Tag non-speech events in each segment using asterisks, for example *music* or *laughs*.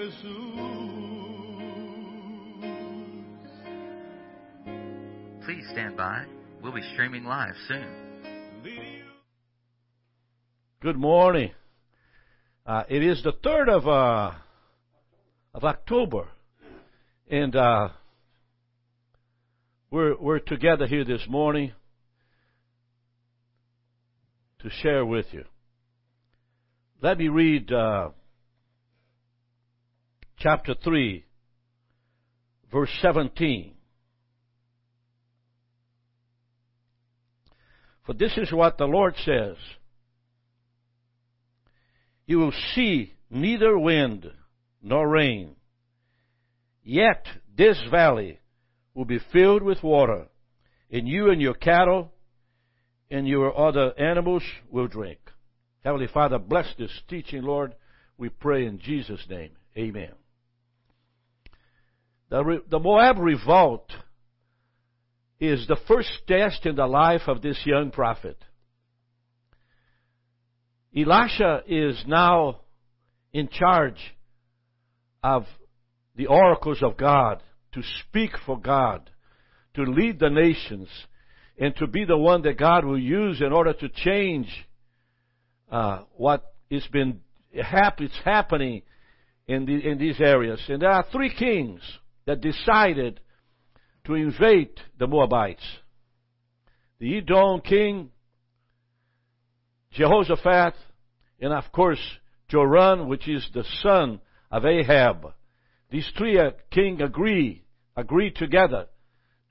Jesus. Please stand by. We'll be streaming live soon. Good morning. Uh, it is the third of uh, of October, and uh, we're we're together here this morning to share with you. Let me read uh, chapter three, verse seventeen. For this is what the Lord says You will see neither wind nor rain, yet this valley will be filled with water, and you and your cattle and your other animals will drink. Heavenly Father, bless this teaching, Lord. We pray in Jesus' name. Amen. The, the Moab revolt is the first test in the life of this young prophet. Elisha is now in charge of the oracles of God, to speak for God, to lead the nations, and to be the one that God will use in order to change uh, what is been hap- happening in, the, in these areas. And there are three kings that decided to invade the Moabites. The Edom king, Jehoshaphat, and of course Joram, which is the son of Ahab. These three uh, kings agree, agree together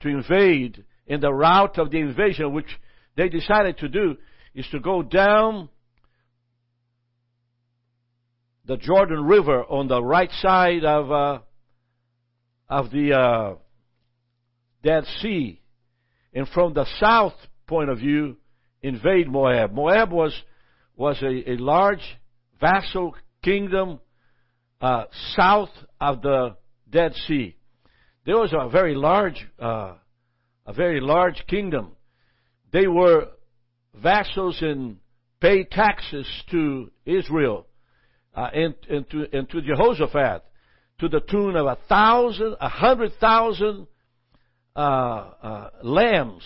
to invade. And the route of the invasion, which they decided to do, is to go down the Jordan River on the right side of uh, of the uh, Dead Sea, and from the south point of view, invade Moab. Moab was was a, a large vassal kingdom uh, south of the Dead Sea. There was a very large, uh, a very large kingdom. They were vassals and paid taxes to Israel uh, and, and, to, and to Jehoshaphat to the tune of a thousand, a hundred thousand uh, uh, lambs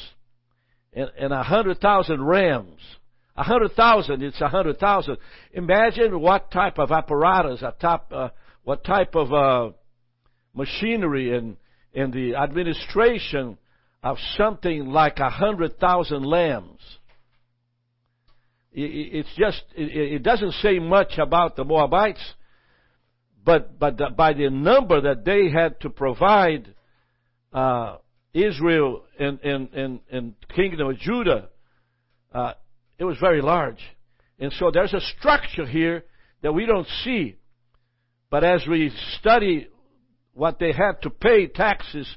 and, and a hundred thousand rams. A hundred thousand, it's a hundred thousand. Imagine what type of apparatus, a uh, what type of uh, machinery and, and the administration of something like a hundred thousand lambs. It's just, it doesn't say much about the Moabites, but, the, by the number that they had to provide uh, Israel and, and, and, and kingdom of Judah, uh, it was very large. And so there's a structure here that we don't see. But as we study what they had to pay taxes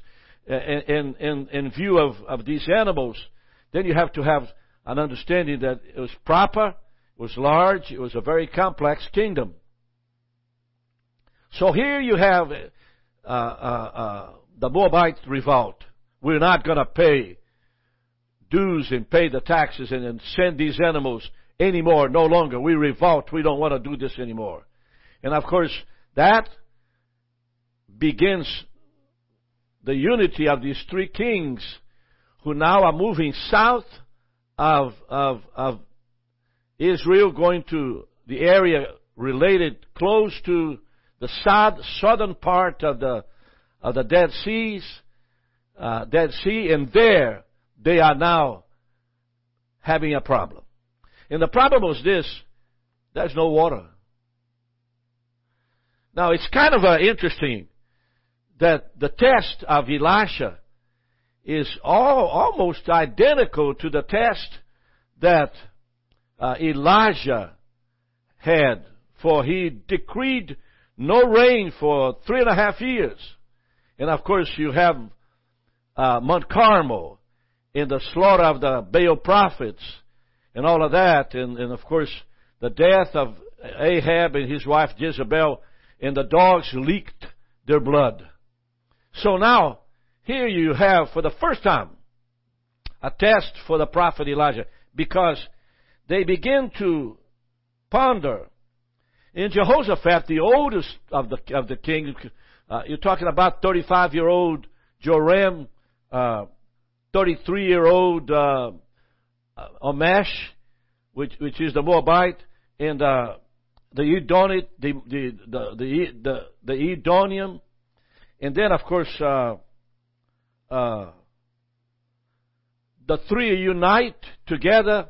uh, in, in, in view of, of these animals, then you have to have an understanding that it was proper, it was large, it was a very complex kingdom. So here you have uh, uh, uh, the Moabite revolt. We're not going to pay dues and pay the taxes and, and send these animals anymore, no longer. We revolt. We don't want to do this anymore. And of course, that begins the unity of these three kings who now are moving south of, of, of Israel, going to the area related close to the south, southern part of the, of the Dead Seas, uh, Dead Sea, and there they are now having a problem. And the problem was this, there's no water. Now it's kind of uh, interesting that the test of Elisha is all, almost identical to the test that uh, Elijah had, for he decreed no rain for three and a half years. And of course you have uh, Mount Carmel in the slaughter of the Baal prophets and all of that, and, and of course the death of Ahab and his wife Jezebel, and the dogs leaked their blood. So now, here you have for the first time a test for the prophet Elijah because they begin to ponder In Jehoshaphat, the oldest of the of the kings, uh, you're talking about 35 year old Joram, 33 year old uh, Amash, which which is the Moabite, and uh, the Edomite, the the the the the, and then of course uh, uh, the three unite together.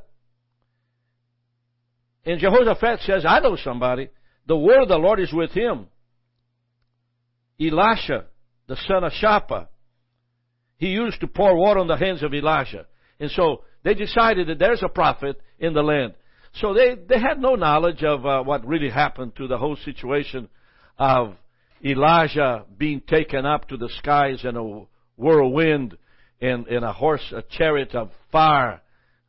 And Jehoshaphat says, I know somebody. The word of the Lord is with him. Elisha, the son of Shaphat. He used to pour water on the hands of Elijah. And so they decided that there's a prophet in the land. So they, they had no knowledge of uh, what really happened to the whole situation of Elijah being taken up to the skies in a whirlwind and in a horse, a chariot of fire.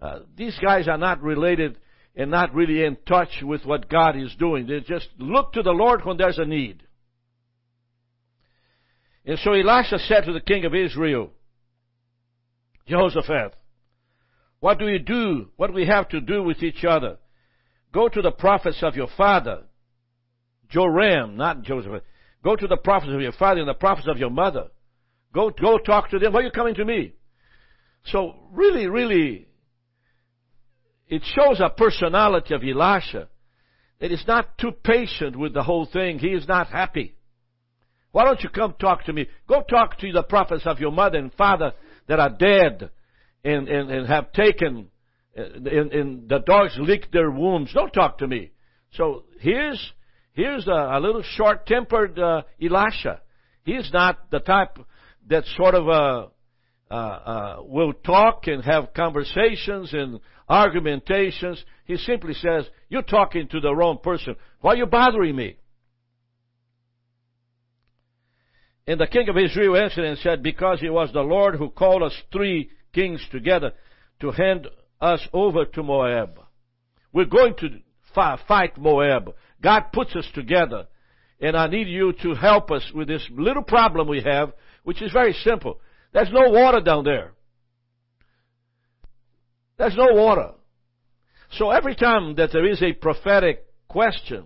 Uh, these guys are not related and not really in touch with what God is doing. They just look to the Lord when there's a need. And so Elisha said to the king of Israel, Jehoshaphat, what do we do? What do we have to do with each other? Go to the prophets of your father, Joram, not Joseph. Go to the prophets of your father and the prophets of your mother. Go, go talk to them. Why are you coming to me? So really, really, it shows a personality of Elisha that is not too patient with the whole thing. He is not happy. Why don't you come talk to me? Go talk to the prophets of your mother and father that are dead and, and, and have taken, and, and the dogs licked their wounds. Don't talk to me. So here's, here's a, a little short-tempered uh, Elisha. He's not the type that sort of uh, uh, uh, will talk and have conversations and argumentations. He simply says, You're talking to the wrong person. Why are you bothering me? And the king of Israel answered and said, Because it was the Lord who called us three kings together to hand us over to Moab. We're going to fight Moab. God puts us together. And I need you to help us with this little problem we have, which is very simple. There's no water down there. There's no water. So every time that there is a prophetic question,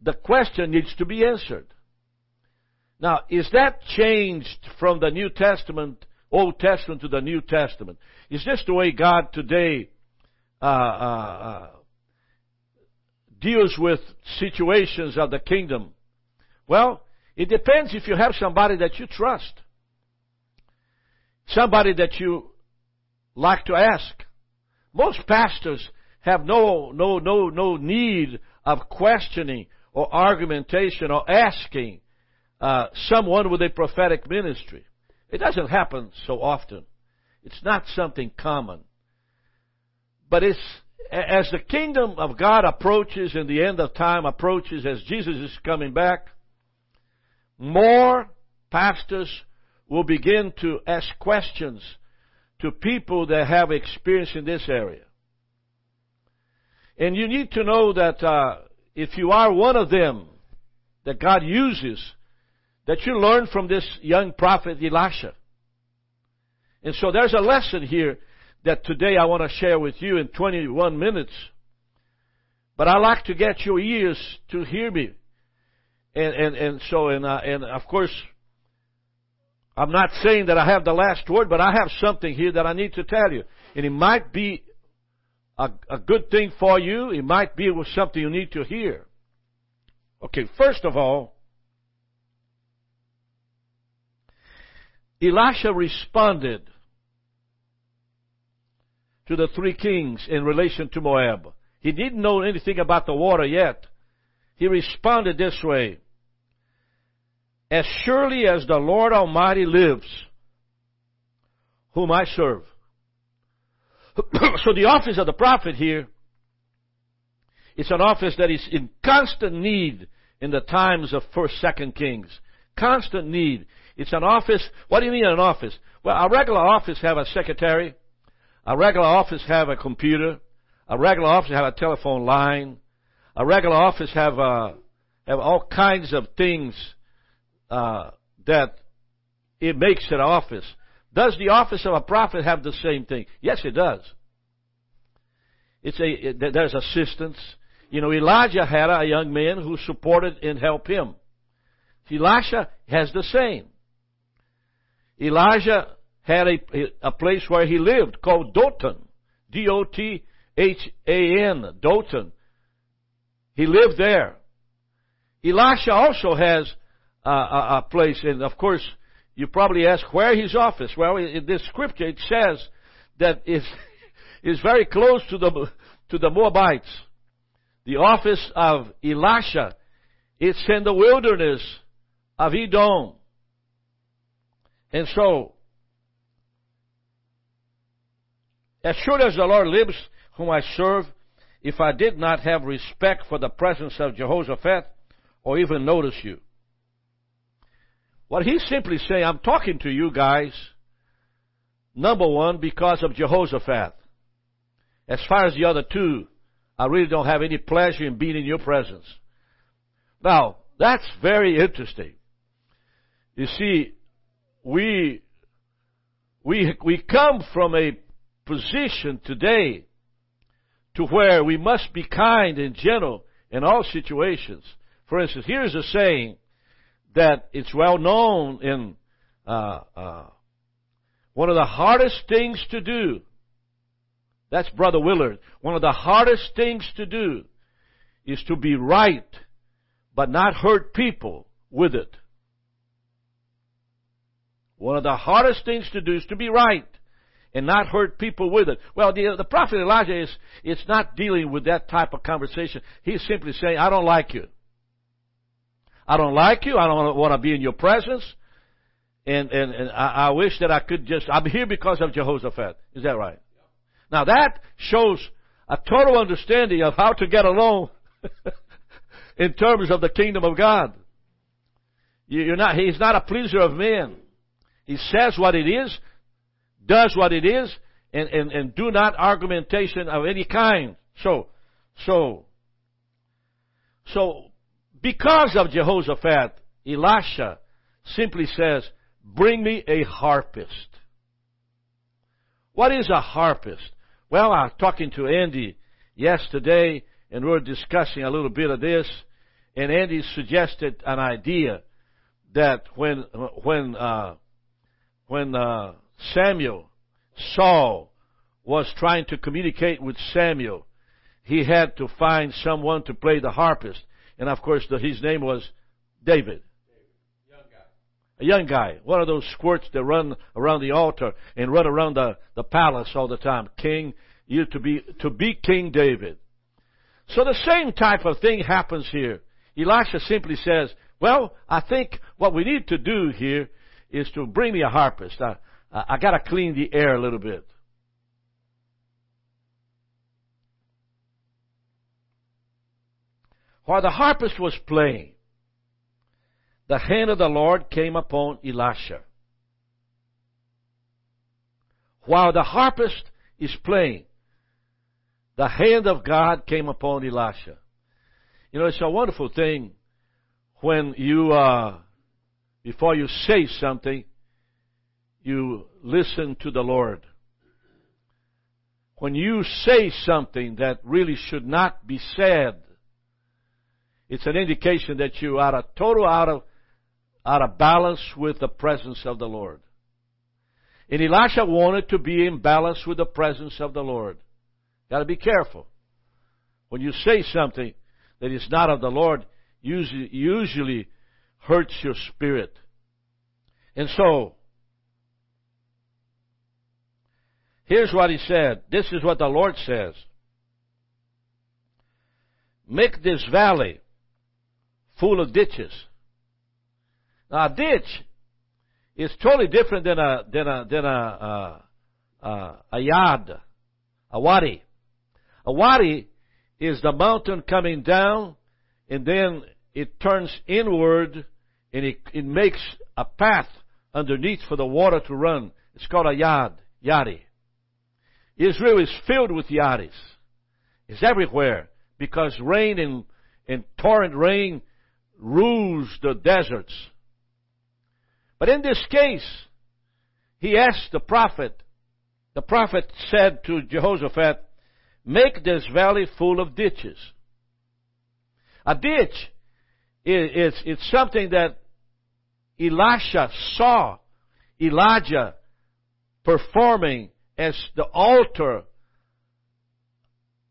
the question needs to be answered. Now, is that changed from the New Testament Old Testament to the New Testament. Is this the way God today uh, uh, uh, deals with situations of the kingdom? Well, it depends if you have somebody that you trust, somebody that you like to ask. Most pastors have no no no no need of questioning or argumentation or asking uh, someone with a prophetic ministry. It doesn't happen so often. It's not something common. But it's, as the kingdom of God approaches and the end of time approaches, as Jesus is coming back, more pastors will begin to ask questions to people that have experience in this area. And you need to know that uh, if you are one of them that God uses that you learn from this young prophet Elisha. And so there's a lesson here that today I want to share with you in 21 minutes. But I like to get your ears to hear me. And, and, and so, and, uh, and of course, I'm not saying that I have the last word, but I have something here that I need to tell you. And it might be a, a good thing for you. It might be something you need to hear. Okay, first of all, Elisha responded to the three kings in relation to Moab. He didn't know anything about the water yet. He responded this way As surely as the Lord Almighty lives, whom I serve. *clears throat* so the office of the prophet here is an office that is in constant need in the times of first, second kings. Constant need. It's an office. What do you mean an office? Well, a regular office have a secretary. A regular office have a computer. A regular office have a telephone line. A regular office have uh, have all kinds of things uh, that it makes an office. Does the office of a prophet have the same thing? Yes, it does. It's a it, there's assistants. You know, Elijah had a young man who supported and helped him. Elisha has the same. Elijah had a, a place where he lived called Dothan. D-O-T-H-A-N. Dothan. He lived there. Elisha also has a, a, a place, and of course, you probably ask where his office. Well, in this scripture it says that it's, *laughs* it's very close to the to the Moabites. The office of Elisha, it's in the wilderness of Edom. And so, as sure as the Lord lives, whom I serve, if I did not have respect for the presence of Jehoshaphat, or even notice you. What he's simply saying, I'm talking to you guys, number one, because of Jehoshaphat. As far as the other two, I really don't have any pleasure in being in your presence. Now, that's very interesting. You see, we, we, we come from a position today to where we must be kind and gentle in all situations. For instance, here's a saying that it's well known in uh, uh, one of the hardest things to do. That's Brother Willard. One of the hardest things to do is to be right, but not hurt people with it. One of the hardest things to do is to be right and not hurt people with it. Well, the, the prophet Elijah is, it's not dealing with that type of conversation. He's simply saying, I don't like you. I don't like you. I don't want to be in your presence. And, and, and I, I wish that I could just, I'm here because of Jehoshaphat. Is that right? Now that shows a total understanding of how to get along *laughs* in terms of the kingdom of God. You're not, he's not a pleaser of men. He says what it is, does what it is, and, and, and do not argumentation of any kind. So, so, so, because of Jehoshaphat, Elisha simply says, bring me a harpist. What is a harpist? Well, I was talking to Andy yesterday, and we were discussing a little bit of this, and Andy suggested an idea that when when uh, when uh, Samuel Saul was trying to communicate with Samuel, he had to find someone to play the harpist, and of course, the, his name was David a young guy, one of those squirts that run around the altar and run around the, the palace all the time. King, you to be, to be King David. So the same type of thing happens here. Elisha simply says, well, I think what we need to do here is to bring me a harpist. I, I, I gotta clean the air a little bit. While the harpist was playing, the hand of the Lord came upon Elisha. While the harpist is playing, the hand of God came upon Elisha. You know, it's a wonderful thing when you, uh, before you say something, you listen to the Lord. When you say something that really should not be said, it's an indication that you are a total out of out of balance with the presence of the Lord. And Elisha wanted to be in balance with the presence of the Lord. Gotta be careful. When you say something that is not of the Lord, usually, usually hurts your spirit. And so, here's what he said. This is what the Lord says. Make this valley full of ditches now, a ditch is totally different than a than a than a uh, uh, a yard, a wadi. A wadi is the mountain coming down, and then it turns inward, and it it makes a path underneath for the water to run. It's called a yard, yadi. Israel is filled with yadis. It's everywhere because rain and, and torrent rain rules the deserts. But in this case, he asked the prophet, the prophet said to Jehoshaphat, Make this valley full of ditches. A ditch is, it's, something that Elisha saw Elijah performing as the altar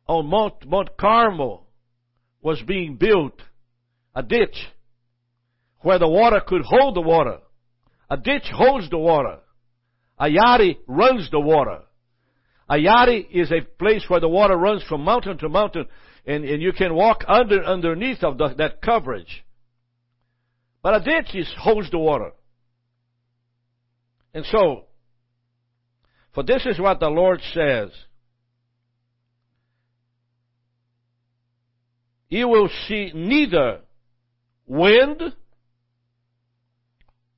on Mount, Mount Carmel was being built. A ditch where the water could hold the water. A ditch holds the water. A yadi runs the water. A yadi is a place where the water runs from mountain to mountain and, and you can walk under underneath of the, that coverage. But a ditch is, holds the water. And so, for this is what the Lord says. You will see neither wind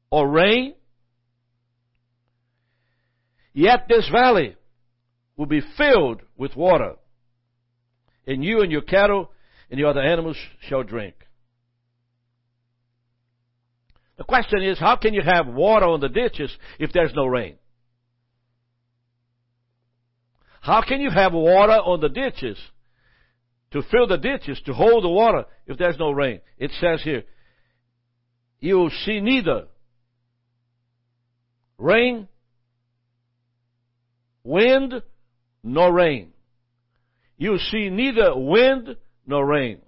or rain, yet this valley will be filled with water, and you and your cattle and your other animals shall drink. The question is, how can you have water on the ditches if there's no rain? How can you have water on the ditches to fill the ditches, to hold the water if there's no rain? It says here, you will see neither rain, wind, nor rain. You will see neither wind nor rain.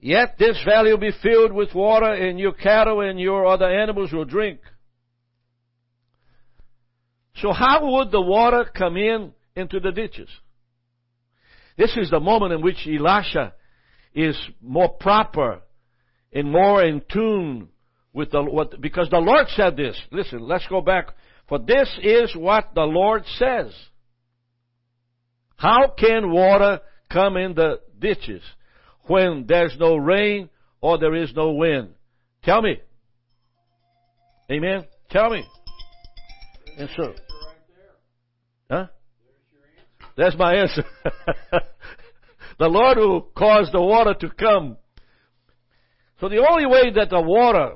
Yet this valley will be filled with water, and your cattle and your other animals will drink. So how would the water come in into the ditches? This is the moment in which Elisha is more proper and more in tune with the what because the Lord said this. Listen, let's go back. For this is what the Lord says. How can water come in the ditches? when there's no rain or there is no wind? Tell me. Amen. Tell me. And so, huh? That's my answer. *laughs* the Lord who caused the water to come. So the only way that the water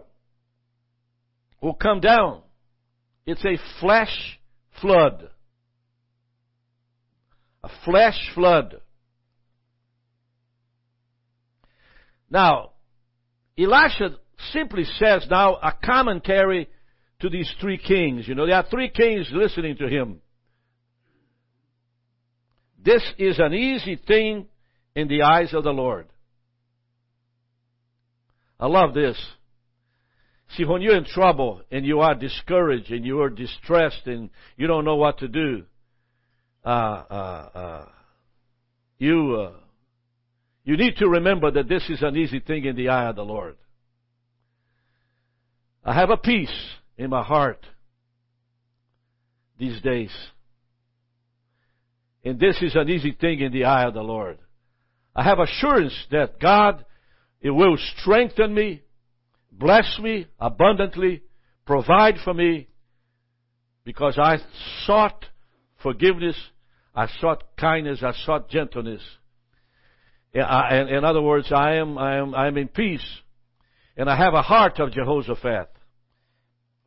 will come down, it's a flash flood. A flash flood. Now, Elisha simply says now a commentary to these three kings. You know, there are three kings listening to him. This is an easy thing in the eyes of the Lord. I love this. See, when you're in trouble and you are discouraged and you are distressed and you don't know what to do, uh, uh, uh, you uh, you need to remember that this is an easy thing in the eye of the Lord. I have a peace in my heart these days. And this is an easy thing in the eye of the Lord. I have assurance that God it will strengthen me, bless me abundantly, provide for me, because I sought forgiveness, I sought kindness, I sought gentleness. In, other words, I am, I am, I am in peace. And I have a heart of Jehoshaphat.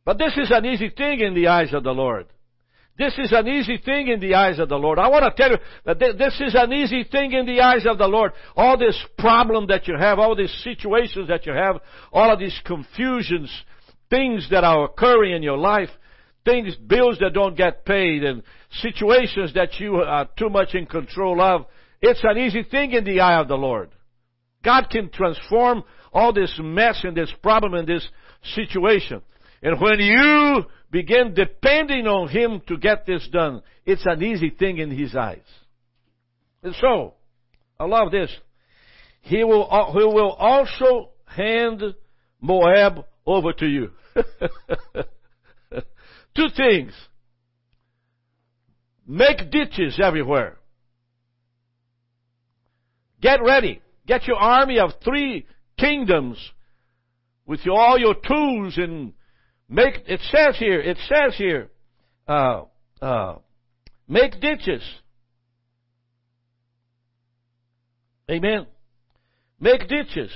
But this is an easy thing in the eyes of the Lord. This is an easy thing in the eyes of the Lord. I want to tell you that this is an easy thing in the eyes of the Lord. All this problem that you have, all these situations that you have, all of these confusions, things that are occurring in your life, things, bills that don't get paid, and situations that you are too much in control of, it's an easy thing in the eye of the Lord. God can transform all this mess and this problem and this situation. And when you begin depending on Him to get this done, it's an easy thing in His eyes. And so, I love this. He will, uh, he will also hand Moab over to you. *laughs* Two things. Make ditches everywhere. Get ready. Get your army of three kingdoms with your, all your tools and make, it says here, it says here, uh, uh, make ditches. Amen. Make ditches.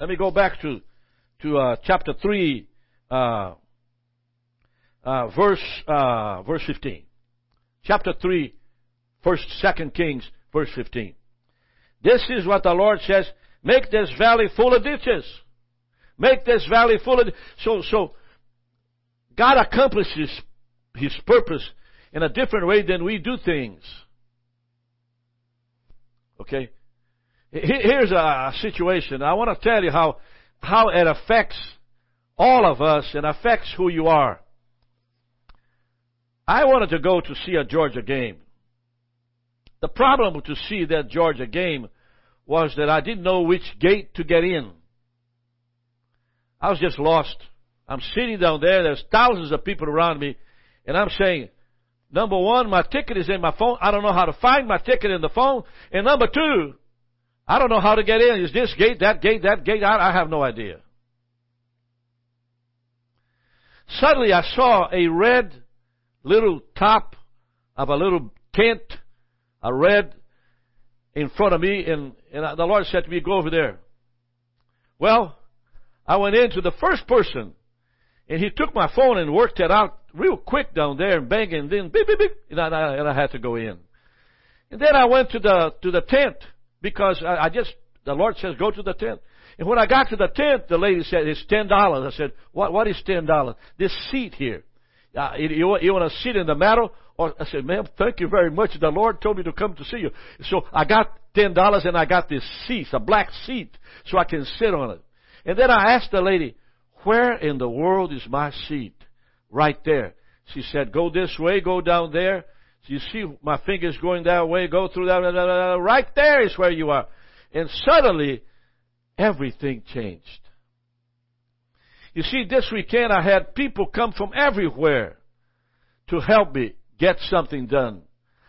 Let me go back to, to, uh, chapter 3, uh, uh, verse, uh, verse 15. Chapter 3, First, Second Kings, verse 15. This is what the Lord says. Make this valley full of ditches. Make this valley full of, so, so, God accomplishes His purpose in a different way than we do things. Okay? Here's a situation. I want to tell you how, how it affects all of us and affects who you are. I wanted to go to see a Georgia game. The problem to see that Georgia game was that I didn't know which gate to get in. I was just lost. I'm sitting down there, there's thousands of people around me, and I'm saying, number one, my ticket is in my phone. I don't know how to find my ticket in the phone. And number two, I don't know how to get in. Is this gate, that gate, that gate? I, I have no idea. Suddenly I saw a red little top of a little tent, a red in front of me, and, and the Lord said to me, go over there. Well, I went into the first person, and he took my phone and worked it out real quick down there and bang, and then beep, beep, beep, and I, and I had to go in. And then I went to the, to the tent, because I, I just, the Lord says, go to the tent. And when I got to the tent, the lady said, it's ten dollars. I said, what, what is ten dollars? This seat here. Uh, you, you want to sit in the middle? Or I said, ma'am, thank you very much. The Lord told me to come to see you. So I got ten dollars and I got this seat, a black seat, so I can sit on it. And then I asked the lady, where in the world is my seat? Right there. She said, go this way, go down there. You see my fingers going that way, go through that, right there is where you are. And suddenly, everything changed. You see, this weekend I had people come from everywhere to help me get something done.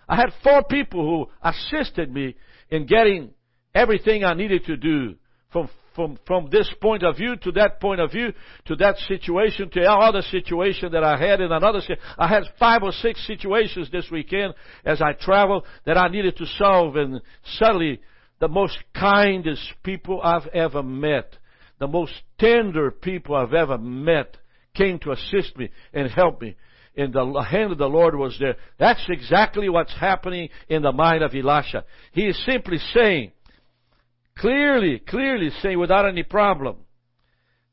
I had four people who assisted me in getting everything I needed to do from from, from this point of view to that point of view to that situation to other situation that I had in another. I had five or six situations this weekend as I traveled that I needed to solve and suddenly the most kindest people I've ever met, the most tender people I've ever met came to assist me and help me. And the hand of the Lord was there. That's exactly what's happening in the mind of Elisha. He is simply saying, clearly, clearly saying without any problem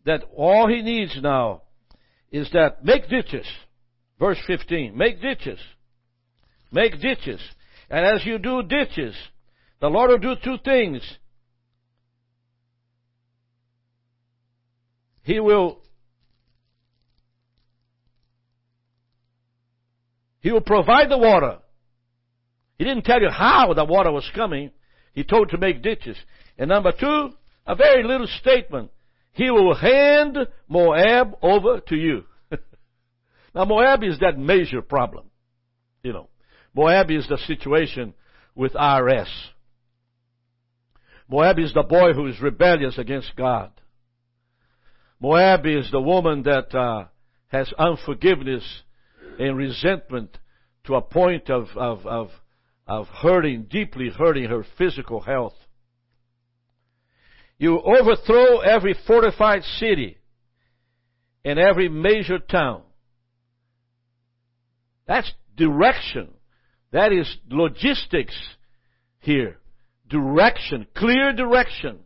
that all he needs now is that make ditches. Verse 15. Make ditches. Make ditches. And as you do ditches, the Lord will do two things. He will He will provide the water. He didn't tell you how the water was coming. He told to make ditches. And number two, a very little statement. He will hand Moab over to you. *laughs* now Moab is that major problem. You know, Moab is the situation with IRS. Moab is the boy who is rebellious against God. Moab is the woman that uh, has unforgiveness and resentment to a point of, of, of, of hurting, deeply hurting her physical health. You overthrow every fortified city and every major town. That's direction. That is logistics here. Direction, clear direction.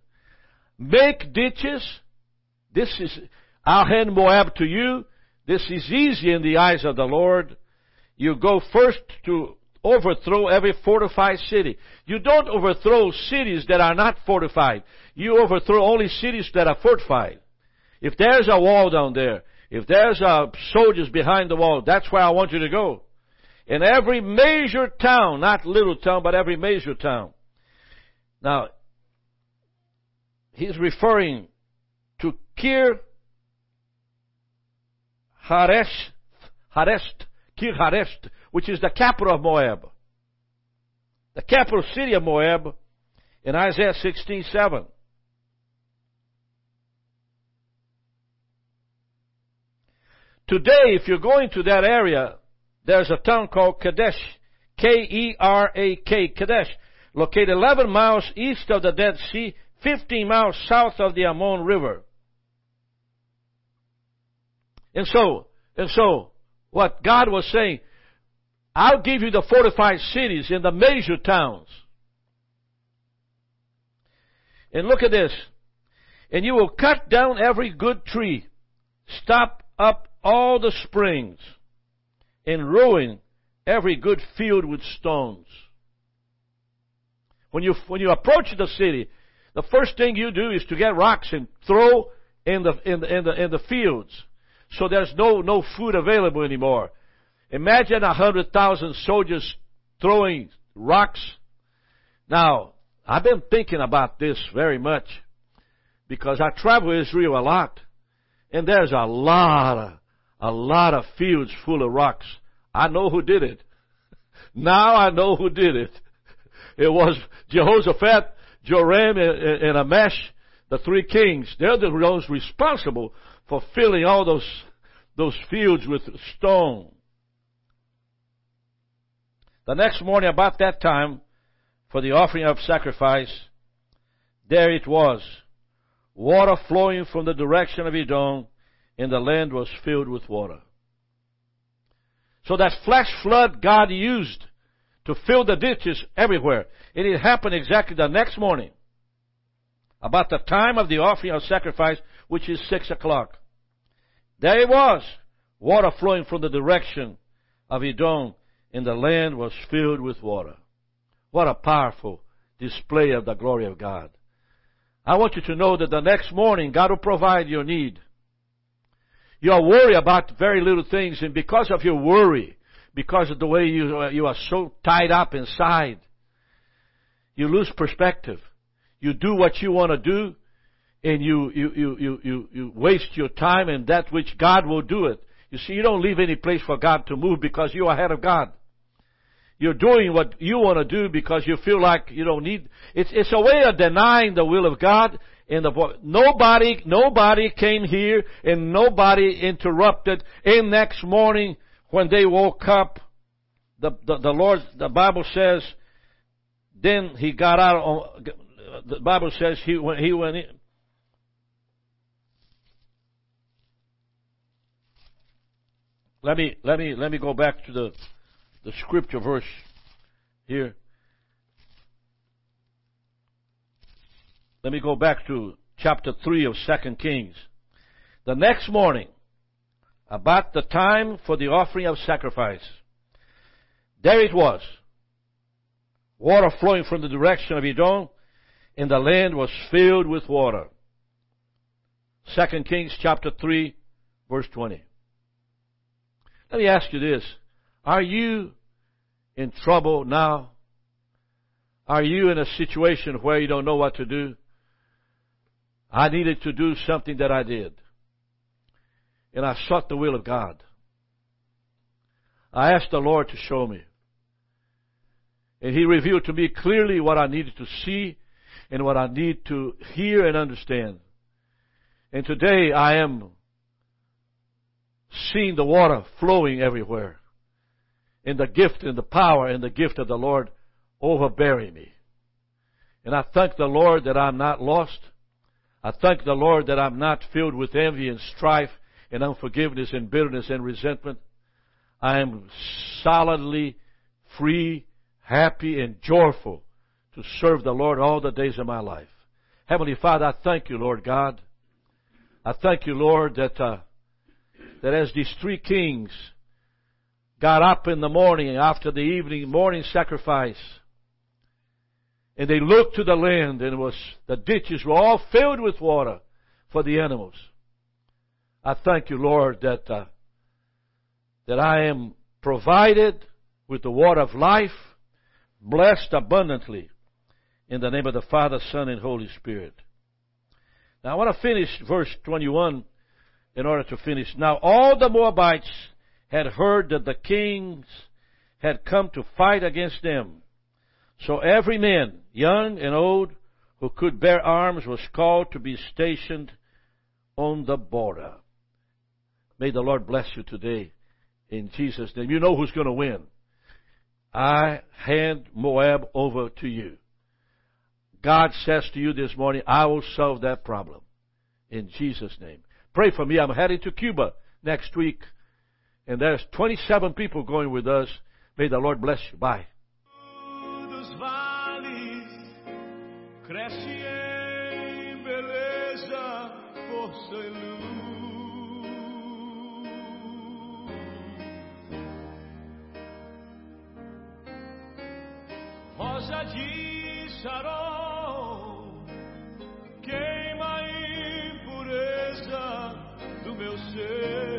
Make ditches. This is, I'll hand Moab to you. This is easy in the eyes of the Lord. You go first to overthrow every fortified city. You don't overthrow cities that are not fortified. You overthrow only cities that are fortified. If there's a wall down there, if there's uh, soldiers behind the wall, that's where I want you to go. In every major town, not little town, but every major town. Now, he's referring to Kir Haresh, Haresht, Kir Haresht, which is the capital of Moab. The capital city of Moab in Isaiah 16:7. Today, if you're going to that area, there's a town called Kerak. K-E-R-A-K, Kerak, located 11 miles east of the Dead Sea, 15 miles south of the Arnon River. And so, and so, what God was saying, I'll give you the fortified cities and the major towns. And look at this. And you will cut down every good tree, stop up all the springs, and ruin every good field with stones. When you, when you approach the city, the first thing you do is to get rocks and throw in the, in the, in the, in the fields. So there's no, no food available anymore. Imagine a hundred thousand soldiers throwing rocks. Now, I've been thinking about this very much because I travel Israel a lot. And there's a lot of, a lot of fields full of rocks. I know who did it. *laughs* Now I know who did it. *laughs* It was Jehoshaphat, Joram, and Amesh, the three kings. They're the ones responsible for filling all those, those fields with stone. The next morning, about that time, for the offering of sacrifice, there it was, water flowing from the direction of Edom, and the land was filled with water. So that flash flood God used to fill the ditches everywhere. And it happened exactly the next morning, about the time of the offering of sacrifice, which is six o'clock. There it was, water flowing from the direction of Edom, and the land was filled with water. What a powerful display of the glory of God. I want you to know that the next morning God will provide your need. You are worried about very little things, and because of your worry, because of the way you, uh, you are so tied up inside, you lose perspective. You do what you want to do, and you, you, you, you, you, you waste your time and that which God will do it. You see, you don't leave any place for God to move because you're ahead of God. You're doing what you want to do because you feel like you don't need. It's it's a way of denying the will of God. And the nobody nobody came here and nobody interrupted. And next morning when they woke up, the the, the Lord the Bible says, then he got out. On, the Bible says he when he went in. Let me let me let me go back to the the scripture verse here. Let me go back to chapter 3 of 2 Kings. The next morning, about the time for the offering of sacrifice, there it was. Water flowing from the direction of Edom, and the land was filled with water. 2 Kings chapter 3, verse 20. Let me ask you this. Are you in trouble now? Are you in a situation where you don't know what to do? I needed to do something that I did. And I sought the will of God. I asked the Lord to show me. And He revealed to me clearly what I needed to see and what I need to hear and understand. And today I am seeing the water flowing everywhere And the gift and the power and the gift of the Lord overbearing me. And I thank the Lord that I'm not lost. I thank the Lord that I'm not filled with envy and strife and unforgiveness and bitterness and resentment. I am solidly free, happy, and joyful to serve the Lord all the days of my life. Heavenly Father, I thank you, Lord God. I thank you, Lord, that uh, that as these three kings got up in the morning after the evening morning sacrifice. And they looked to the land and was, the ditches were all filled with water for the animals. I thank you, Lord, that, uh, that I am provided with the water of life, blessed abundantly in the name of the Father, Son, and Holy Spirit. Now I want to finish verse 21 in order to finish. Now all the Moabites had heard that the kings had come to fight against them. So every man, young and old, who could bear arms was called to be stationed on the border. May the Lord bless you today in Jesus' name. You know who's going to win. I hand Moab over to you. God says to you this morning, I will solve that problem in Jesus' name. Pray for me. I'm heading to Cuba next week and there's 27 people going with us, May the Lord bless you. Bye. Rosa de Sharon do